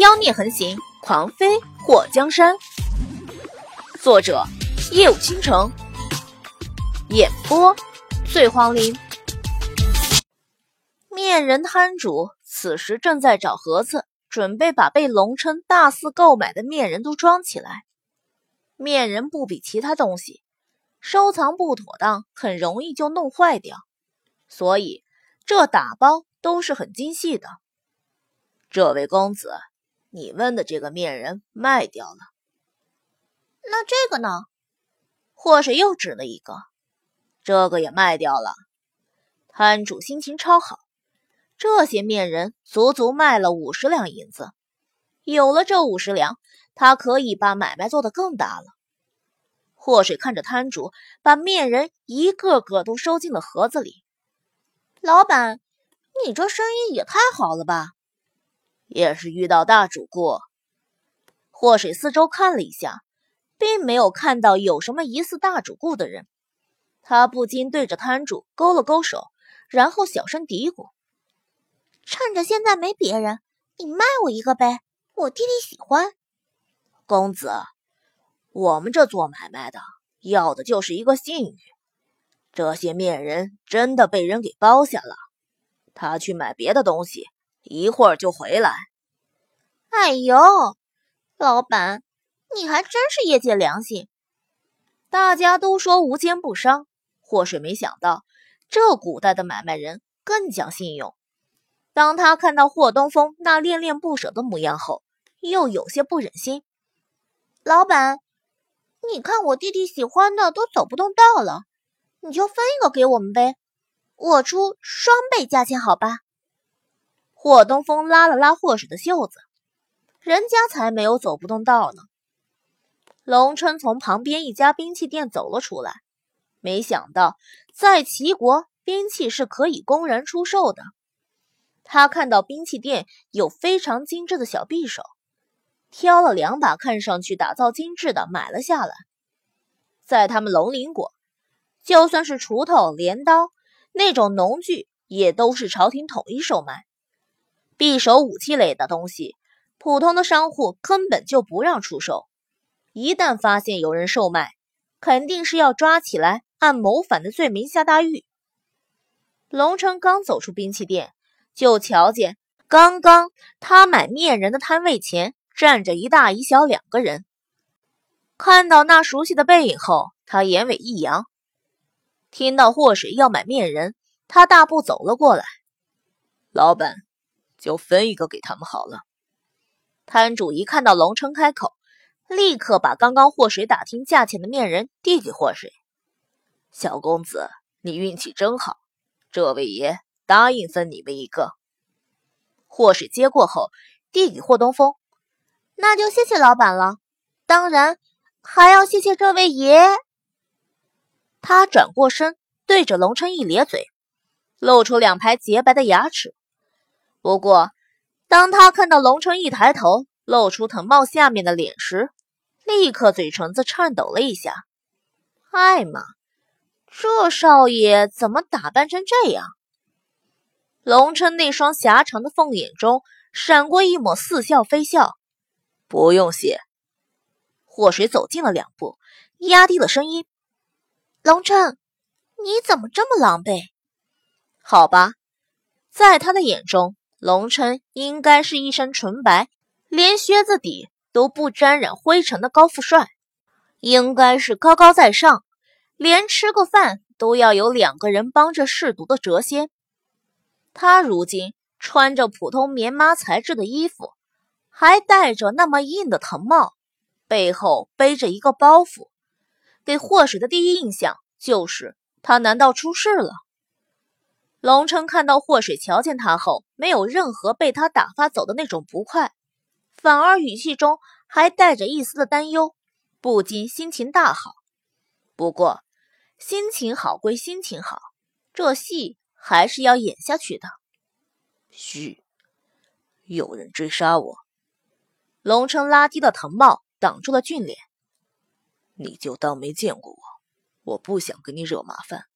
妖孽横行，狂飞祸江山。作者：夜舞倾城，演播：醉黄林。面人摊主此时正在找盒子，准备把被龙琛大肆购买的面人都装起来。面人不比其他东西，收藏不妥当，很容易就弄坏掉，所以这打包都是很精细的。这位公子。你问的这个面人卖掉了，那这个呢？祸水又指了一个，这个也卖掉了。摊主心情超好，这些面人足足卖了五十两银子。有了这五十两，他可以把买卖做得更大了。祸水看着摊主把面人一个个都收进了盒子里，老板，你这生意也太好了吧！也是遇到大主顾，祸水四周看了一下，并没有看到有什么疑似大主顾的人。他不禁对着摊主勾了勾手，然后小声嘀咕：“趁着现在没别人，你卖我一个呗，我弟弟喜欢。”公子，我们这做买卖的要的就是一个信誉。这些面人真的被人给包下了，他去买别的东西。一会儿就回来。哎呦，老板，你还真是业界良心。大家都说无奸不商，祸水没想到这古代的买卖人更讲信用。当他看到霍东风那恋恋不舍的模样后，又有些不忍心。老板，你看我弟弟喜欢的都走不动道了，你就分一个给我们呗，我出双倍价钱，好吧？霍东风拉了拉霍水的袖子，人家才没有走不动道呢。龙琛从旁边一家兵器店走了出来，没想到在齐国兵器是可以公然出售的。他看到兵器店有非常精致的小匕首，挑了两把看上去打造精致的买了下来。在他们龙鳞国，就算是锄头、镰刀那种农具，也都是朝廷统一售卖。匕首武器类的东西，普通的商户根本就不让出售。一旦发现有人售卖，肯定是要抓起来，按谋反的罪名下大狱。龙城刚走出兵器店，就瞧见刚刚他买面人的摊位前站着一大一小两个人。看到那熟悉的背影后，他眼尾一扬。听到祸水要买面人，他大步走了过来，老板。就分一个给他们好了。摊主一看到龙琛开口，立刻把刚刚祸水打听价钱的面人递给祸水。小公子，你运气真好，这位爷答应分你们一个。祸水接过后，递给霍东风，那就谢谢老板了。当然，还要谢谢这位爷。他转过身，对着龙琛一咧嘴，露出两排洁白的牙齿。不过，当他看到龙琛一抬头，露出藤帽下面的脸时，立刻嘴唇子颤抖了一下。艾玛，这少爷怎么打扮成这样？龙琛那双狭长的凤眼中闪过一抹似笑非笑。不用谢。祸水走近了两步，压低了声音：“龙琛，你怎么这么狼狈？好吧，在他的眼中。”龙琛应该是一身纯白，连靴子底都不沾染灰尘的高富帅，应该是高高在上，连吃个饭都要有两个人帮着试毒的谪仙。他如今穿着普通棉麻材质的衣服，还戴着那么硬的藤帽，背后背着一个包袱，给祸水的第一印象就是他难道出事了？龙琛看到祸水瞧见他后，没有任何被他打发走的那种不快，反而语气中还带着一丝的担忧，不禁心情大好。不过，心情好归心情好，这戏还是要演下去的。嘘，有人追杀我。龙琛拉低了藤帽，挡住了俊脸。你就当没见过我，我不想给你惹麻烦。